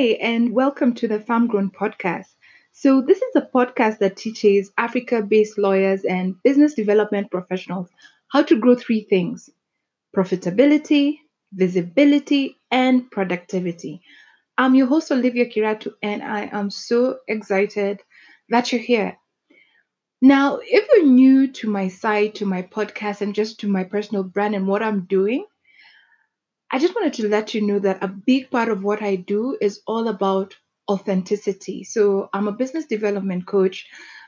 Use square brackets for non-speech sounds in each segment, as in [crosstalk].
Hey, and welcome to the Firm Grown Podcast. So, this is a podcast that teaches Africa based lawyers and business development professionals how to grow three things profitability, visibility, and productivity. I'm your host, Olivia Kiratu, and I am so excited that you're here. Now, if you're new to my site, to my podcast, and just to my personal brand and what I'm doing, I just wanted to let you know that a big part of what I do is all about authenticity. So I'm a business development coach.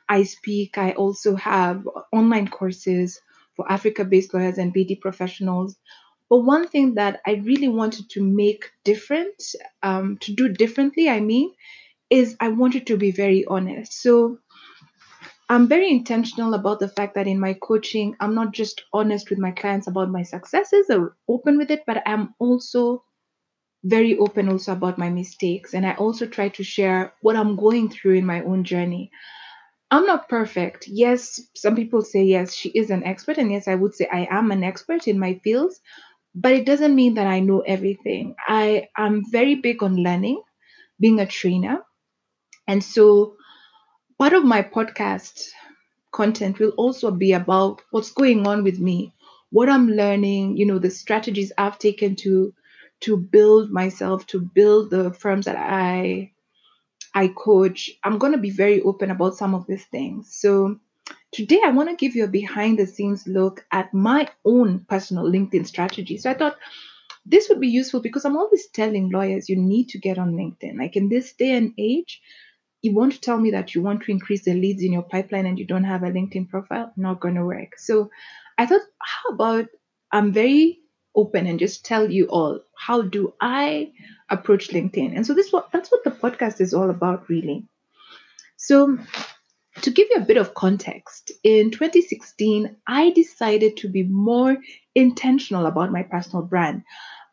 I speak. I also have online courses for Africa based lawyers and BD professionals. But one thing that I really wanted to make different, um, to do differently, I mean, is I wanted to be very honest. So I'm very intentional about the fact that in my coaching, I'm not just honest with my clients about my successes or open with it, but I'm also very open also about my mistakes. And I also try to share what I'm going through in my own journey. I'm not perfect. Yes, some people say, yes, she is an expert. And yes, I would say I am an expert in my fields, but it doesn't mean that I know everything. I am very big on learning, being a trainer. And so part of my podcast content will also be about what's going on with me, what I'm learning, you know, the strategies I've taken to to build myself, to build the firms that I I coach. I'm going to be very open about some of these things. So today I want to give you a behind the scenes look at my own personal LinkedIn strategy. So I thought this would be useful because I'm always telling lawyers you need to get on LinkedIn. Like in this day and age, you want to tell me that you want to increase the leads in your pipeline and you don't have a LinkedIn profile, not going to work. So I thought, how about I'm very open and just tell you all how do I approach LinkedIn? And so this what that's what the podcast is all about, really. So to give you a bit of context, in 2016, I decided to be more intentional about my personal brand.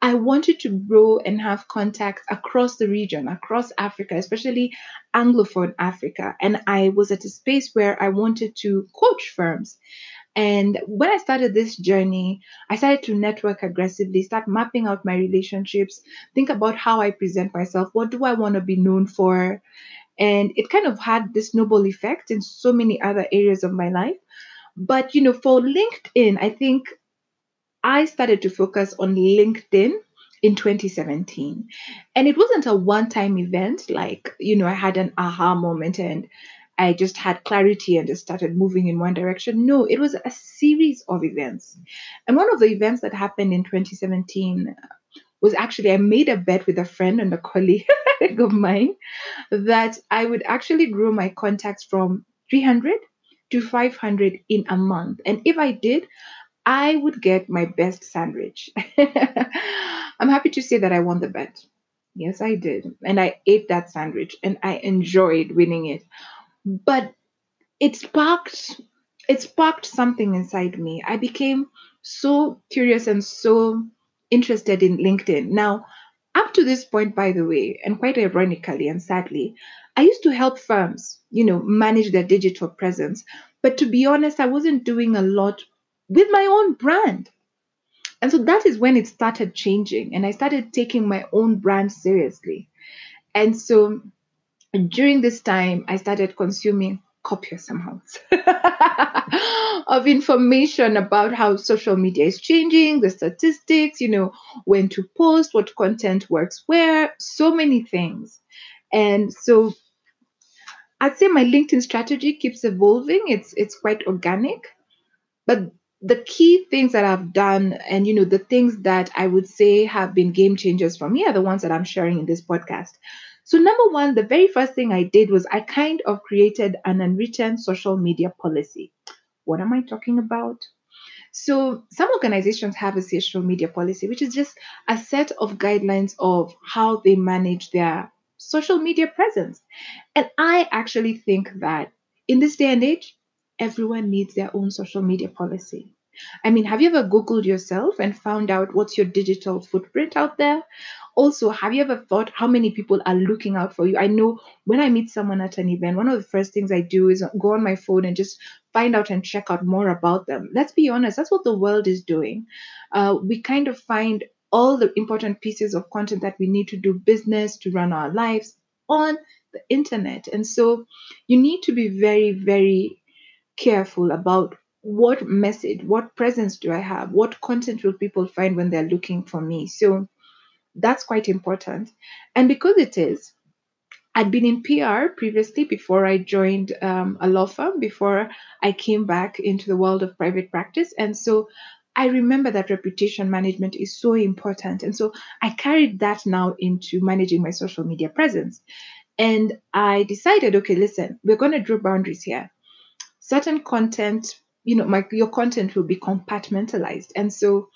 I wanted to grow and have contacts across the region, across Africa, especially Anglophone Africa. And I was at a space where I wanted to coach firms. And when I started this journey, I started to network aggressively, start mapping out my relationships, think about how I present myself, what do I want to be known for? And it kind of had this snowball effect in so many other areas of my life. But, you know, for LinkedIn, I think I started to focus on LinkedIn in 2017. And it wasn't a one time event, like, you know, I had an aha moment and I just had clarity and just started moving in one direction. No, it was a series of events. And one of the events that happened in 2017 was actually I made a bet with a friend and a colleague [laughs] of mine that I would actually grow my contacts from 300 to 500 in a month. And if I did, I would get my best sandwich. [laughs] I'm happy to say that I won the bet. Yes, I did. And I ate that sandwich and I enjoyed winning it. But it sparked it sparked something inside me. I became so curious and so interested in LinkedIn. Now, up to this point, by the way, and quite ironically and sadly, I used to help firms, you know, manage their digital presence. But to be honest, I wasn't doing a lot with my own brand. And so that is when it started changing, and I started taking my own brand seriously. And so during this time, I started consuming copious amounts [laughs] of information about how social media is changing, the statistics, you know, when to post, what content works where, so many things. And so I'd say my LinkedIn strategy keeps evolving. It's it's quite organic. But the key things that I've done and you know the things that I would say have been game changers for me are the ones that I'm sharing in this podcast. So number 1, the very first thing I did was I kind of created an unwritten social media policy. What am I talking about? So some organizations have a social media policy which is just a set of guidelines of how they manage their social media presence. And I actually think that in this day and age everyone needs their own social media policy. I mean, have you ever Googled yourself and found out what's your digital footprint out there? Also, have you ever thought how many people are looking out for you? I know when I meet someone at an event, one of the first things I do is go on my phone and just find out and check out more about them. Let's be honest, that's what the world is doing. Uh, we kind of find all the important pieces of content that we need to do business, to run our lives on the internet. And so you need to be very, very careful about what message, what presence do I have? What content will people find when they're looking for me? So that's quite important. And because it is, I'd been in PR previously before I joined um, a law firm, before I came back into the world of private practice. And so I remember that reputation management is so important. And so I carried that now into managing my social media presence. And I decided, okay, listen, we're going to draw boundaries here. Certain content, you know, my your content will be compartmentalized. And so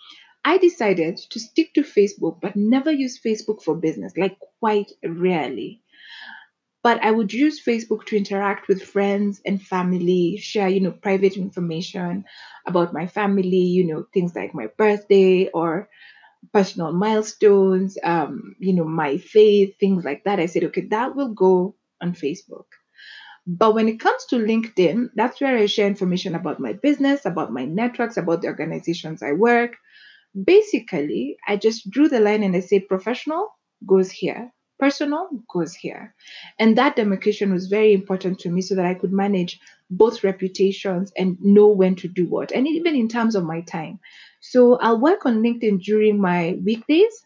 I decided to stick to Facebook, but never use Facebook for business, like quite rarely. But I would use Facebook to interact with friends and family, share, you know, private information about my family, you know, things like my birthday or personal milestones, um, you know, my faith, things like that. I said, okay, that will go on Facebook. But when it comes to LinkedIn, that's where I share information about my business, about my networks, about the organizations I work. Basically, I just drew the line and I said professional goes here, personal goes here. And that demarcation was very important to me so that I could manage both reputations and know when to do what, and even in terms of my time. So I'll work on LinkedIn during my weekdays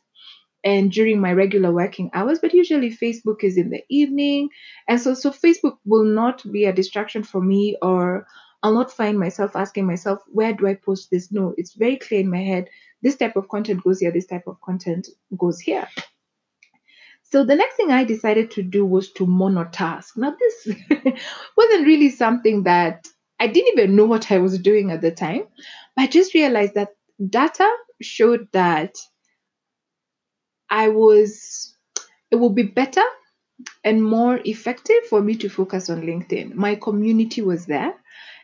and during my regular working hours, but usually Facebook is in the evening. And so, so Facebook will not be a distraction for me or I'll not find myself asking myself, where do I post this? No, it's very clear in my head. This type of content goes here, this type of content goes here. So the next thing I decided to do was to monotask. Now, this [laughs] wasn't really something that I didn't even know what I was doing at the time, but I just realized that data showed that I was, it would be better and more effective for me to focus on LinkedIn. My community was there,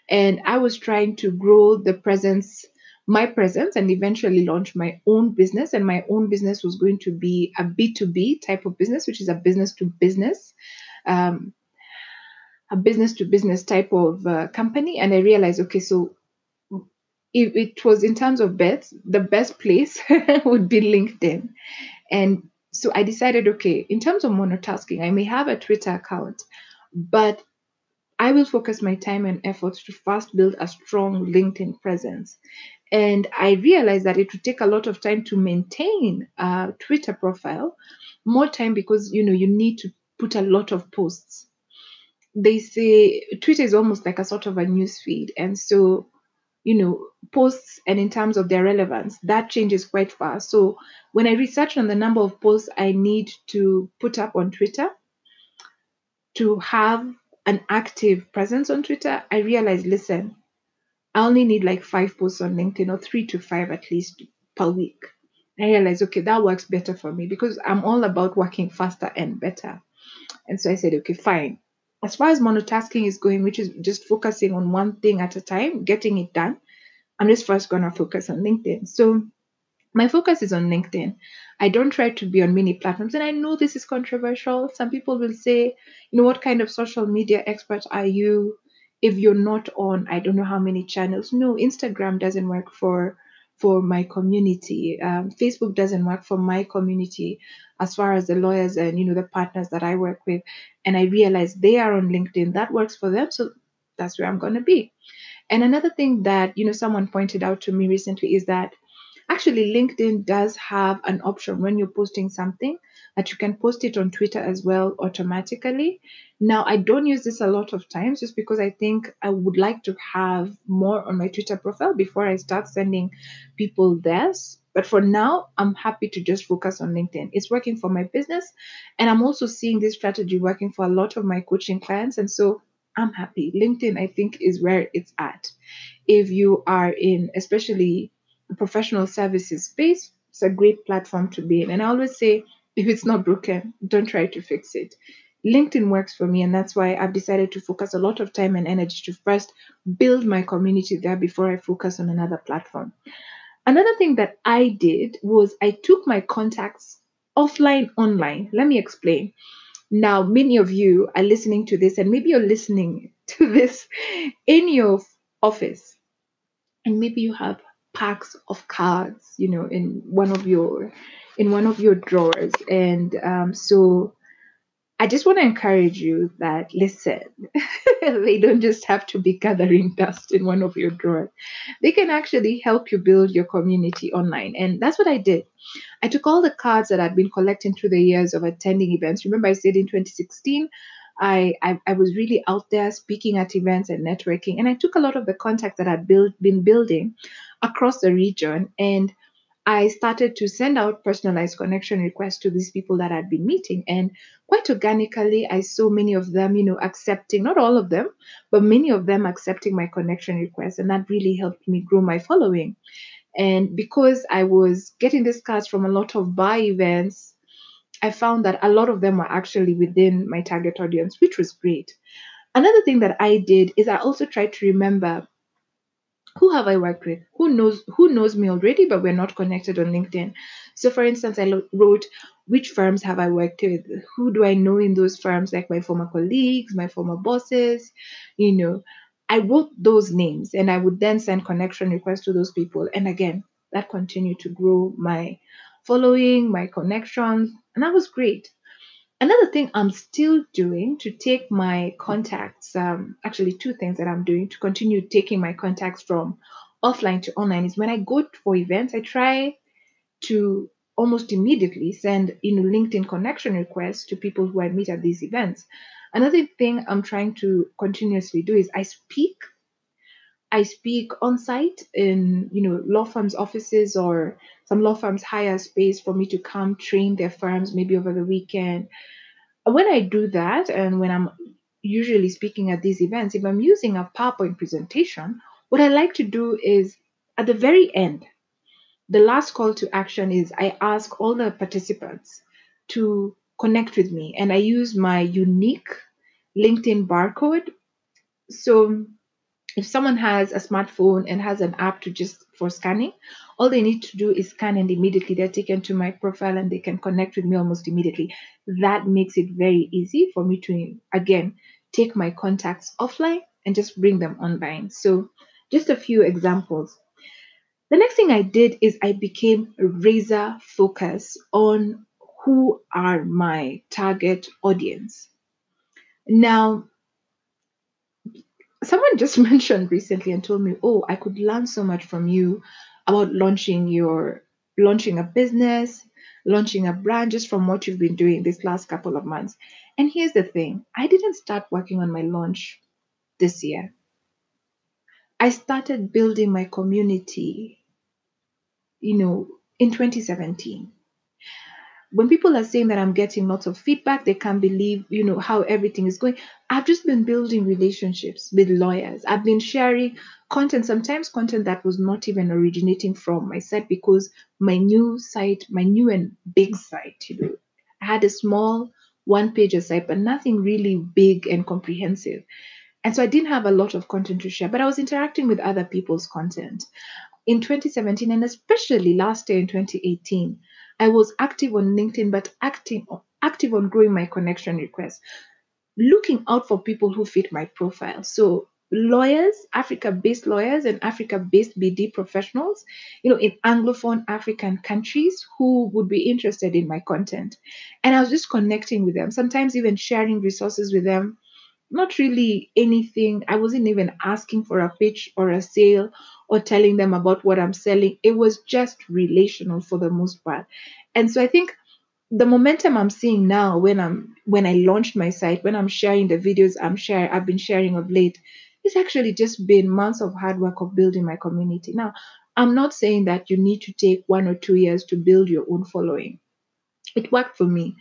and I was trying to grow the presence my presence and eventually launch my own business. And my own business was going to be a B2B type of business, which is a business to business. Um, a business to business type of uh, company and i realized okay so if it was in terms of bets the best place [laughs] would be linkedin and so i decided okay in terms of monotasking i may have a twitter account but i will focus my time and efforts to first build a strong linkedin presence and I realized that it would take a lot of time to maintain a Twitter profile, more time because you know you need to put a lot of posts. They say Twitter is almost like a sort of a news feed, and so you know posts and in terms of their relevance that changes quite fast so when i research on the number of posts i need to put up on twitter to have an active presence on twitter i realize listen I only need like five posts on LinkedIn or three to five at least per week. I realized, okay, that works better for me because I'm all about working faster and better. And so I said, okay, fine. As far as monotasking is going, which is just focusing on one thing at a time, getting it done, I'm just first going to focus on LinkedIn. So my focus is on LinkedIn. I don't try to be on many platforms. And I know this is controversial. Some people will say, you know, what kind of social media expert are you? if you're not on i don't know how many channels no instagram doesn't work for for my community. Um, facebook doesn't work for my community as far as the lawyers and you know the partners that i work with. And i realize they are on linkedin. That works for them. So that's where i'm to be. And another thing that you know someone pointed out to me recently is that actually linkedin does have an option when you're posting something that you can post it on twitter as well automatically now, I don't use this a lot of times just because I think I would like to have more on my Twitter profile before I start sending people this. But for now, I'm happy to just focus on LinkedIn. It's working for my business. And I'm also seeing this strategy working for a lot of my coaching clients. And so I'm happy. LinkedIn, I think, is where it's at. If you are in, especially professional services space, it's a great platform to be in. And I always say, if it's not broken, don't try to fix it. LinkedIn works for me, and that's why I've decided to focus a lot of time and energy to first build my community there before I focus on another platform. Another thing that I did was I took my contacts offline online. Let me explain. Now, many of you are listening to this, and maybe you're listening [laughs] to this in your office, and maybe you have packs of cards, you know, in one of your in one of your drawers. And um, so I just want to encourage you that listen, [laughs] they don't just have to be gathering dust in one of your drawers. They can actually help you build your community online. And that's what I did. I took all the cards that I'd been collecting through the years of attending events. Remember, I said in 2016, I, I, I was really out there speaking at events and networking. And I took a lot of the contacts that I'd built, been building across the region and I started to send out personalized connection requests to these people that I'd been meeting. And quite organically, I saw many of them, you know, accepting, not all of them, but many of them accepting my connection requests. And that really helped me grow my following. And because I was getting these cards from a lot of bar events, I found that a lot of them were actually within my target audience, which was great. Another thing that I did is I also tried to remember who have I worked with? Who knows who knows me already, but we're not connected on LinkedIn. So, for instance, I wrote which firms have I worked with? Who do I know in those firms, like my former colleagues, my former bosses? You know, I wrote those names, and I would then send connection requests to those people. And again, that continued to grow my following, my connections, and that was great. Another thing I'm still doing to take my contacts, um, actually, two things that I'm doing to continue taking my contacts from offline to online is when I go for events, I try to almost immediately send know LinkedIn connection requests to people who I meet at these events. Another thing I'm trying to continuously do is I speak. I speak on site in you know law firms' offices or some law firms hire space for me to come train their firms maybe over the weekend when I do that, and when I'm usually speaking at these events, if I'm using a PowerPoint presentation, what I like to do is at the very end, the last call to action is I ask all the participants to connect with me, and I use my unique LinkedIn barcode. So if someone has a smartphone and has an app to just for scanning, all they need to do is scan and immediately they're taken to my profile and they can connect with me almost immediately. That makes it very easy for me to again take my contacts offline and just bring them online. So just a few examples. The next thing I did is I became razor focused on who are my target audience. Now, someone just [laughs] mentioned recently and told me, "Oh, I could learn so much from you about launching your launching a business, launching a brand just from what you've been doing this last couple of months." And here's the thing, I didn't start working on my launch this year. I started building my community, you know, in 2017 when people are saying that I'm getting lots of feedback, they can't believe, you know, how everything is going. I've just been building relationships with lawyers. I've been sharing content, sometimes content that was not even originating from my site because my new site, my new and big site, you know, I had a small one page site, but nothing really big and comprehensive. And so I didn't have a lot of content to share, but I was interacting with other people's content. In 2017, and especially last year in 2018, I was active on LinkedIn, but active active on growing my connection requests, looking out for people who fit my profile. So lawyers, Africa-based lawyers and Africa-based BD professionals, you know, in Anglophone African countries who would be interested in my content. And I was just connecting with them, sometimes even sharing resources with them. Not really anything. I wasn't even asking for a pitch or a sale or telling them about what I'm selling. It was just relational for the most part. And so I think the momentum I'm seeing now when I'm when I launched my site, when I'm sharing the videos I'm sharing, I've been sharing of late, it's actually just been months of hard work of building my community. Now, I'm not saying that you need to take one or two years to build your own following. It worked for me.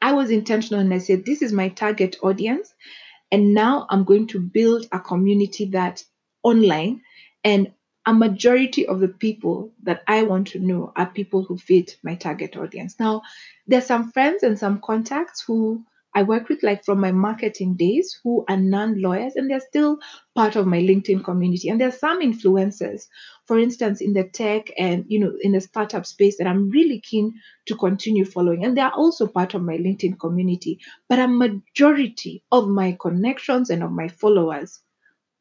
I was intentional and I said, this is my target audience. And now I'm going to build a community that online and a majority of the people that I want to know are people who fit my target audience. Now, there's some friends and some contacts who I work with, like from my marketing days, who are non lawyers and they're still part of my LinkedIn community. And there's some influencers, for instance, in the tech and you know in the startup space that I'm really keen to continue following. And they're also part of my LinkedIn community. But a majority of my connections and of my followers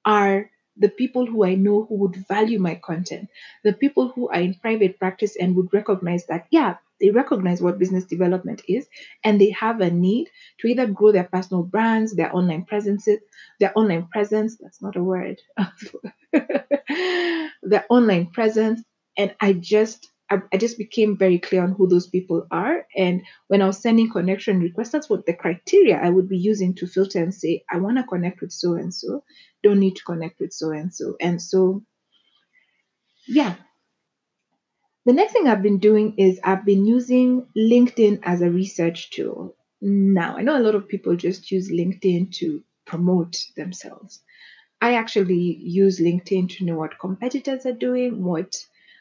are the people who I know who would value my content, the people who are in private practice and would recognize that, yeah, they recognize what business development is and they have a need to either grow their personal brands, their online presence, their online presence, that's not a word, [laughs] their online presence. And I just I, I just became very clear on who those people are. And when I was sending connection requests, that's what the criteria I would be using to filter and say, I want to connect with so and so, don't need to connect with so and so. And so, yeah. The next thing I've been doing is I've been using LinkedIn as a research tool. Now, I know a lot of people just use LinkedIn to promote themselves. I actually use LinkedIn to know what competitors are doing, what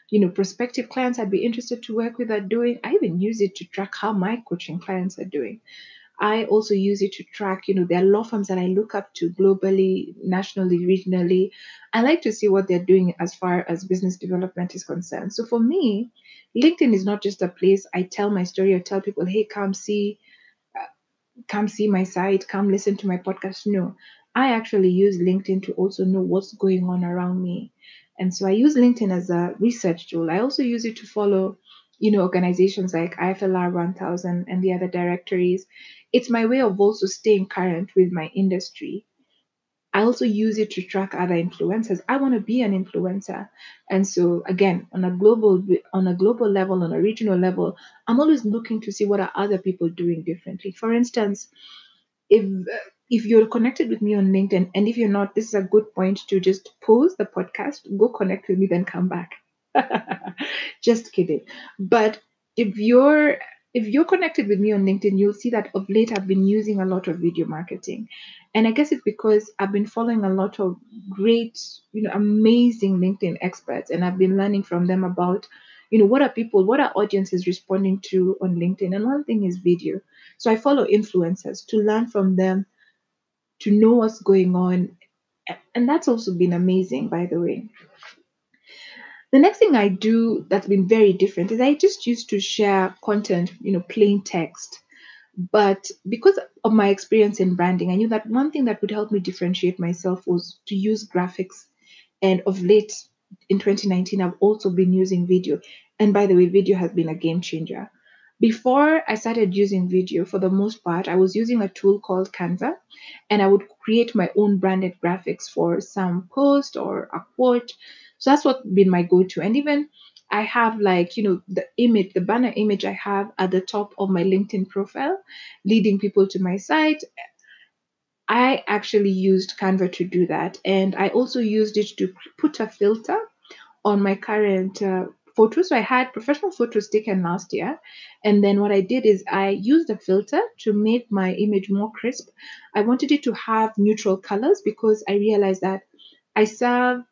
you know, prospective clients I'd be interested to work with are doing. I even use it to track how my coaching clients are doing. I also use it to track, you know, there are law firms that I look up to globally, nationally, regionally. I like to see what they're doing as far as business development is concerned. So for me, LinkedIn is not just a place I tell my story or tell people, hey, come see, uh, come see my site, come listen to my podcast. No, I actually use LinkedIn to also know what's going on around me. And so I use LinkedIn as a research tool. I also use it to follow, you know, organizations like IFLR 1000 and the other directories. It's my way of also staying current with my industry. I also use it to track other influencers. I want to be an influencer. And so again, on a global on a global level, on a regional level, I'm always looking to see what are other people doing differently. For instance, if if you're connected with me on LinkedIn, and if you're not, this is a good point to just pause the podcast, go connect with me, then come back. [laughs] just kidding. But if you're if you're connected with me on LinkedIn, you'll see that of late I've been using a lot of video marketing. And I guess it's because I've been following a lot of great, you know, amazing LinkedIn experts and I've been learning from them about, you know, what are people, what are audiences responding to on LinkedIn? And one thing is video. So I follow influencers to learn from them to know what's going on. And that's also been amazing, by the way. The next thing I do that's been very different is I just used to share content, you know, plain text. But because of my experience in branding, I knew that one thing that would help me differentiate myself was to use graphics. And of late, in 2019, I've also been using video. And by the way, video has been a game changer. Before I started using video, for the most part, I was using a tool called Canva, and I would create my own branded graphics for some post or a quote. So that's what been my go-to. And even I have like, you know, the image, the banner image I have at the top of my LinkedIn profile, leading people to my site. I actually used Canva to do that. And I also used it to put a filter on my current uh, photos. So I had professional photos taken last year. And then what I did is I used a filter to make my image more crisp. I wanted it to have neutral colors because I realized that I serve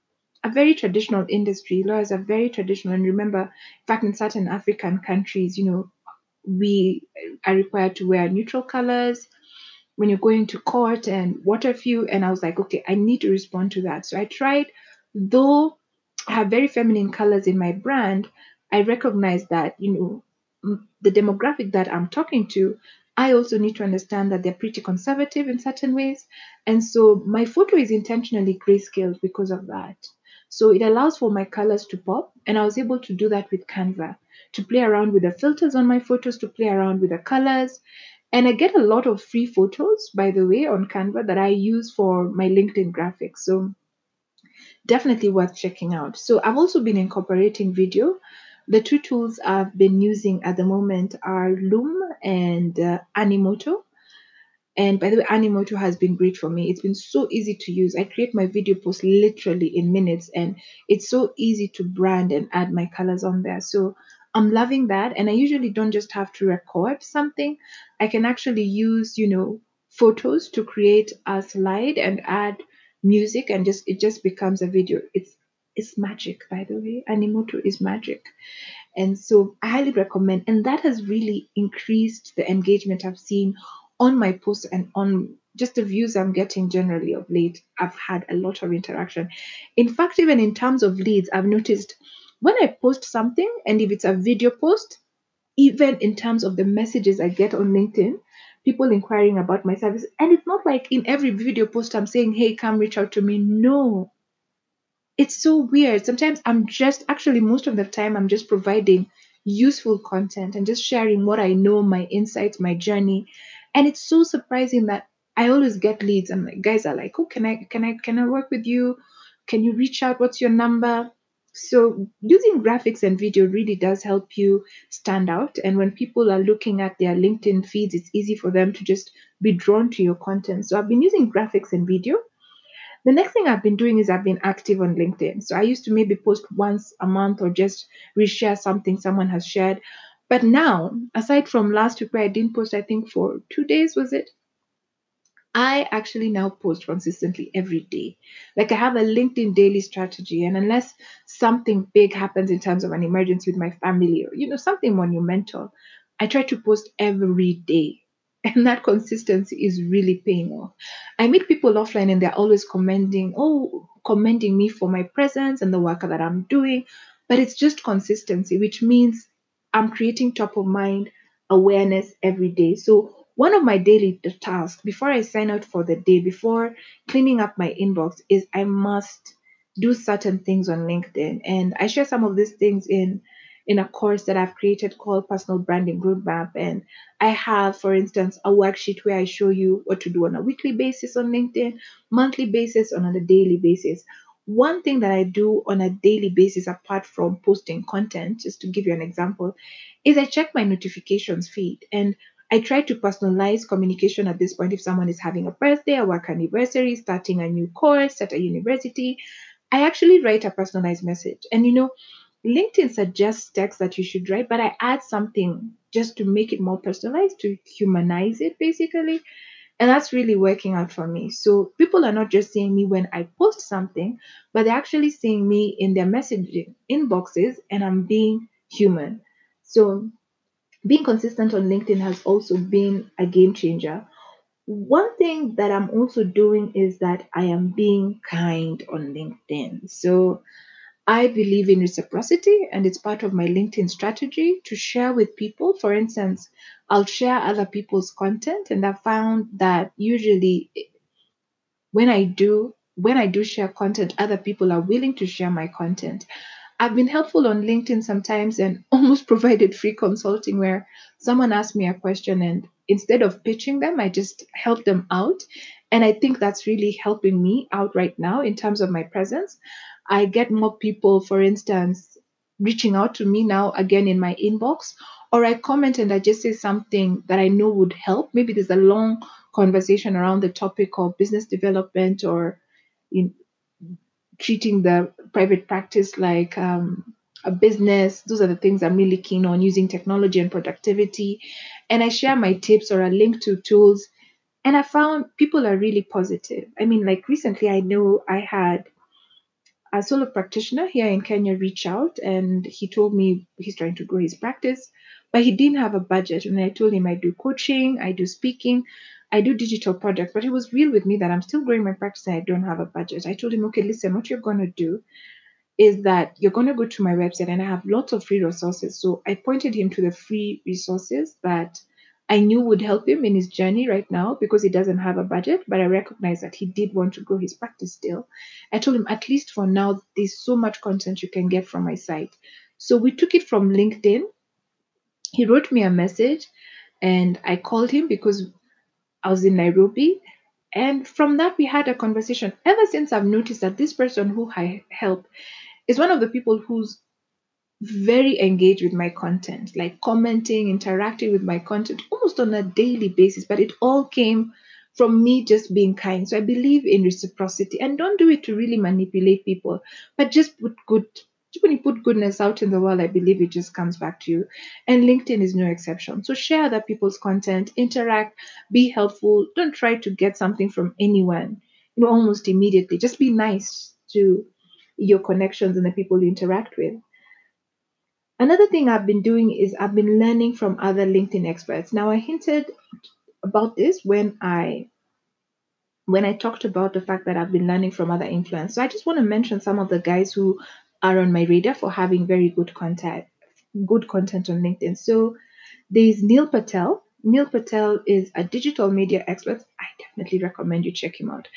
a very traditional industry. Lawyers are very traditional. And remember, in fact, in certain African countries, you know, we are required to wear neutral colors when you're going to court and what have you. And I was like, okay, I need to respond to that. So I tried, though I have very feminine colors in my brand, I recognize that, you know, the demographic that I'm talking to, I also need to understand that they're pretty conservative in certain ways. And so my photo is intentionally grayscale because of that. So it allows for my colors to pop. And I was able to do that with Canva, to play around with the filters on my photos, to play around with the colors. And I get a lot of free photos, by the way, on Canva that I use for my LinkedIn graphics. So definitely worth checking out. So I've also been incorporating video. The two tools I've been using at the moment are Loom and uh, Animoto. And by the way, Animoto has been great for me. It's been so easy to use. I create my video posts literally in minutes, and it's so easy to brand and add my colors on there. So I'm loving that. And I usually don't just have to record something, I can actually use, you know, photos to create a slide and add music and just it just becomes a video. It's it's magic, by the way. Animoto is magic. And so I highly recommend. And that has really increased the engagement I've seen on my posts and on just the views I'm getting generally of late. I've had a lot of interaction. In fact, even in terms of leads, I've noticed when I post something, and if it's a video post, even in terms of the messages I get on LinkedIn, people inquiring about my service. And it's not like in every video post I'm saying, hey, come reach out to me. No. it's so weird. Sometimes I'm just actually most of the time I'm just providing useful content and just sharing what I know, my insights, my journey. And it's so surprising that I always get leads. I'm like, guys are like, oh, can I can I can I work with you? Can you reach out? What's your number? So using graphics and video really does help you stand out. And when people are looking at their LinkedIn feeds, it's easy for them to just be drawn to your content. So I've been using graphics and video the next thing I've been doing is I've been active on LinkedIn. So I used to maybe post once a month or just reshare something someone has shared. But now, aside from last week where I didn't post, I think for two days, was it? I actually now post consistently every day. Like I have a LinkedIn daily strategy, and unless something big happens in terms of an emergency with my family or you know something monumental, I try to post every day. [laughs] And that consistency is really paying off. I meet people offline and they're always commending, oh, commending me for my presence and the work that I'm doing. But it's just consistency, which means I'm creating top of mind awareness every day. So one of my daily tasks before I sign out for the day, before cleaning up my inbox, is I must do certain things on LinkedIn. And I share some of these things in in a course that I've created called Personal Branding Roadmap. And I have, for instance, a worksheet where I show you what to do on a weekly basis on LinkedIn, monthly basis, and on a daily basis. One thing that I do on a daily basis, apart from posting content, just to give you an example, is I check my notifications feed and I try to personalize communication at this point. If someone is having a birthday, a work anniversary, starting a new course at a university, I actually write a personalized message. And you know, LinkedIn suggests text that you should write, but I add something just to make it more personalized, to humanize it basically. And that's really working out for me. So people are not just seeing me when I post something, but they're actually seeing me in their messaging inboxes and I'm being human. So being consistent on LinkedIn has also been a game changer. One thing that I'm also doing is that I am being kind on LinkedIn. So I believe in reciprocity, and it's part of my LinkedIn strategy to share with people. For instance, I'll share other people's content, and I found that usually when I do when I do share content, other people are willing to share my content. I've been helpful on LinkedIn sometimes and [laughs] almost provided free consulting where someone asked me a question and instead of pitching them, I just help them out. And I think that's really helping me out right now in terms of my presence. I get more people, for instance, reaching out to me now again in my inbox, or I comment and I just say something that I know would help. Maybe there's a long conversation around the topic of business development or in treating the private practice like um, a business. Those are the things I'm really keen on using technology and productivity. And I share my tips or a link to tools. And I found people are really positive. I mean, like recently, I know I had a solo practitioner here in Kenya reach out and he told me he's trying to grow his practice, but he didn't have a budget. And I told him I do coaching, I do speaking, I do digital projects, but he was real with me that I'm still growing my practice and I don't have a budget. I told him, okay, listen, what you're going to do is that you're going to go to my website and I have lots of free resources. So I pointed him to the free resources that I knew would help him in his journey right now because he doesn't have a budget, but I recognize that he did want to grow his practice still. I told him, at least for now, there's so much content you can get from my site. So we took it from LinkedIn. He wrote me a message and I called him because I was in Nairobi. And from that, we had a conversation. Ever since I've noticed that this person who I help is one of the people who's very engaged with my content, like commenting, interacting with my content almost on a daily basis. But it all came from me just being kind. So I believe in reciprocity and don't do it to really manipulate people, but just put good. When you put goodness out in the world, I believe it just comes back to you. And LinkedIn is no exception. So share other people's content, interact, be helpful. Don't try to get something from anyone, you know, almost immediately. Just be nice to your connections and the people you interact with. Another thing I've been doing is I've been learning from other LinkedIn experts. Now I hinted about this when I when I talked about the fact that I've been learning from other influencers. So I just want to mention some of the guys who are on my radar for having very good content good content on LinkedIn. So there's Neil Patel. Neil Patel is a digital media expert. I definitely recommend you check him out.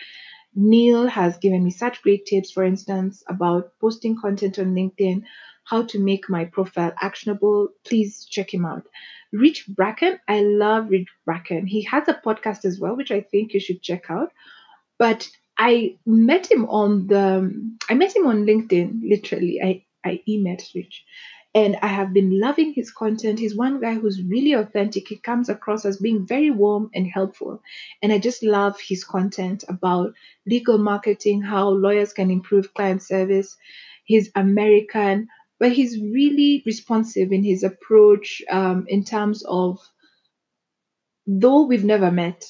Neil has given me such great tips, for instance, about posting content on LinkedIn, how to make my profile actionable. Please check him out. Rich Bracken, I love Rich Bracken. He has a podcast as well, which I think you should check out. But I met him on the I met him on LinkedIn, literally. I, I met Rich. And I have been loving his content. He's one guy who's really authentic. He comes across as being very warm and helpful. And I just love his content about legal marketing, how lawyers can improve client service. He's American, but he's really responsive in his approach um, in terms of, though we've never met,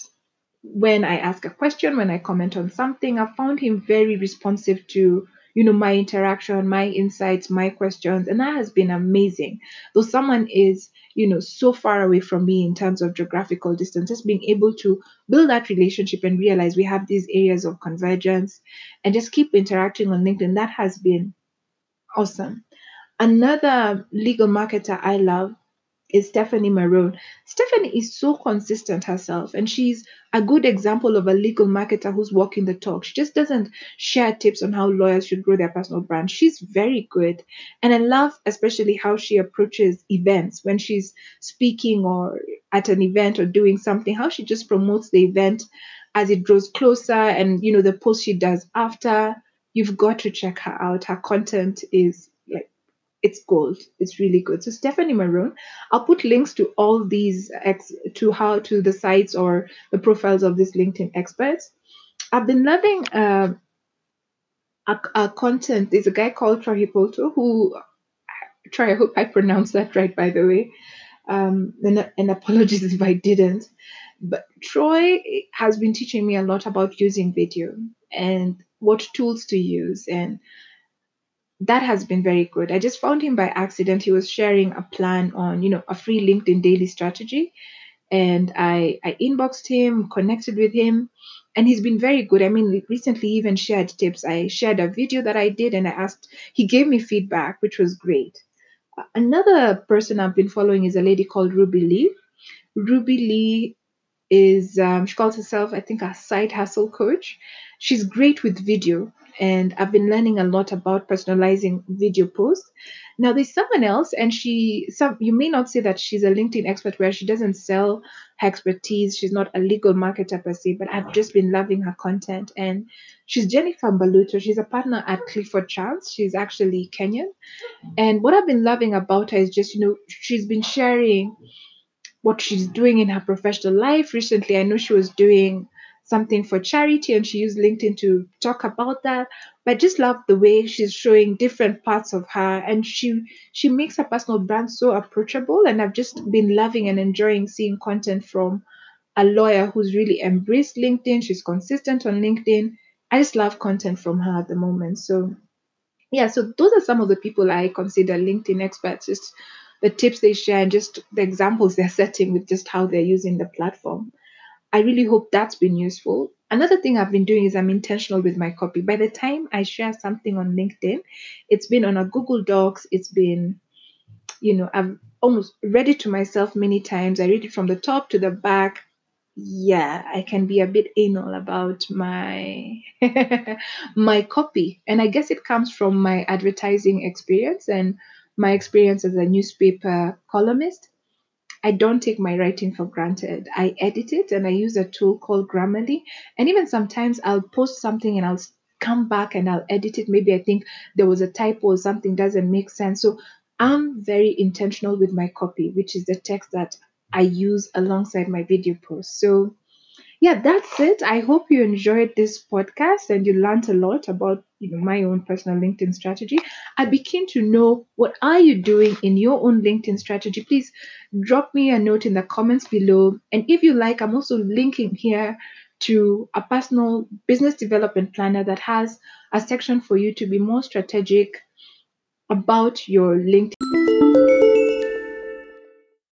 when I ask a question, when I comment on something, I found him very responsive to, you know, my interaction, my insights, my questions, and that has been amazing. Though someone is, you know, so far away from me in terms of geographical distance, just being able to build that relationship and realize we have these areas of convergence and just keep interacting on LinkedIn, that has been awesome. Another legal marketer I love is Stefanie Marrone. Stefanie is so consistent herself, and she's a good example of a legal marketer who's walking the talk. She just doesn't share tips on how lawyers should grow their personal brand. She's very good. And I love especially how she approaches events when she's speaking or at an event or doing something, how she just promotes the event as it draws closer and you know the post she does after. You've got to check her out. Her content is it's gold. It's really good. So Stefanie Marrone, I'll put links to all these ex to how to the sites or the profiles of these LinkedIn experts. I've been loving uh, a, content. There's a guy called Troy Hippolyto who Troy. I hope I pronounced that right. By the way, um, and, and apologies [laughs] if I didn't. But Troy has been teaching me a lot about using video and what tools to use and that has been very good. I just found him by accident. He was sharing a plan on, you know, a free LinkedIn daily strategy. And I, I inboxed him, connected with him, and he's been very good. I mean, recently even shared tips. I shared a video that I did and I asked, he gave me feedback, which was great. Another person I've been following is a lady called Ruby Lee. Ruby Lee is, um, she calls herself, I think, a side hustle coach. She's great with video and I've been learning a lot about personalizing video posts. Now there's someone else, and she some you may not say that she's a LinkedIn expert where she doesn't sell her expertise. She's not a legal marketer per se, but I've just been loving her content. And she's Jennifer Baluto. She's a partner at Clifford Chance. She's actually Kenyan. And what I've been loving about her is just, you know, she's been sharing what she's doing in her professional life. Recently, I know she was doing something for charity and she used LinkedIn to talk about that. But I just love the way she's showing different parts of her and she she makes her personal brand so approachable and I've just been loving and enjoying seeing content from a lawyer who's really embraced LinkedIn. She's consistent on LinkedIn. I just love content from her at the moment. So yeah, so those are some of the people I consider LinkedIn experts. Just the tips they share and just the examples they're setting with just how they're using the platform. I really hope that's been useful. Another thing I've been doing is I'm intentional with my copy. By the time I share something on LinkedIn, it's been on a Google Docs, it's been, you know, I've almost read it to myself many times. I read it from the top to the back. Yeah, I can be a bit anal about my [laughs] my copy. And I guess it comes from my advertising experience and my experience as a newspaper columnist. I don't take my writing for granted. I edit it and I use a tool called Grammarly. And even sometimes I'll post something and I'll come back and I'll edit it. Maybe I think there was a typo or something doesn't make sense. So I'm very intentional with my copy, which is the text that I use alongside my video post. So yeah, that's it. I hope you enjoyed this podcast and you learned a lot about you know my own personal LinkedIn strategy. I'd be keen to know what are you doing in your own LinkedIn strategy. Please drop me a note in the comments below. And if you like, I'm also linking here to a personal business development planner that has a section for you to be more strategic about your LinkedIn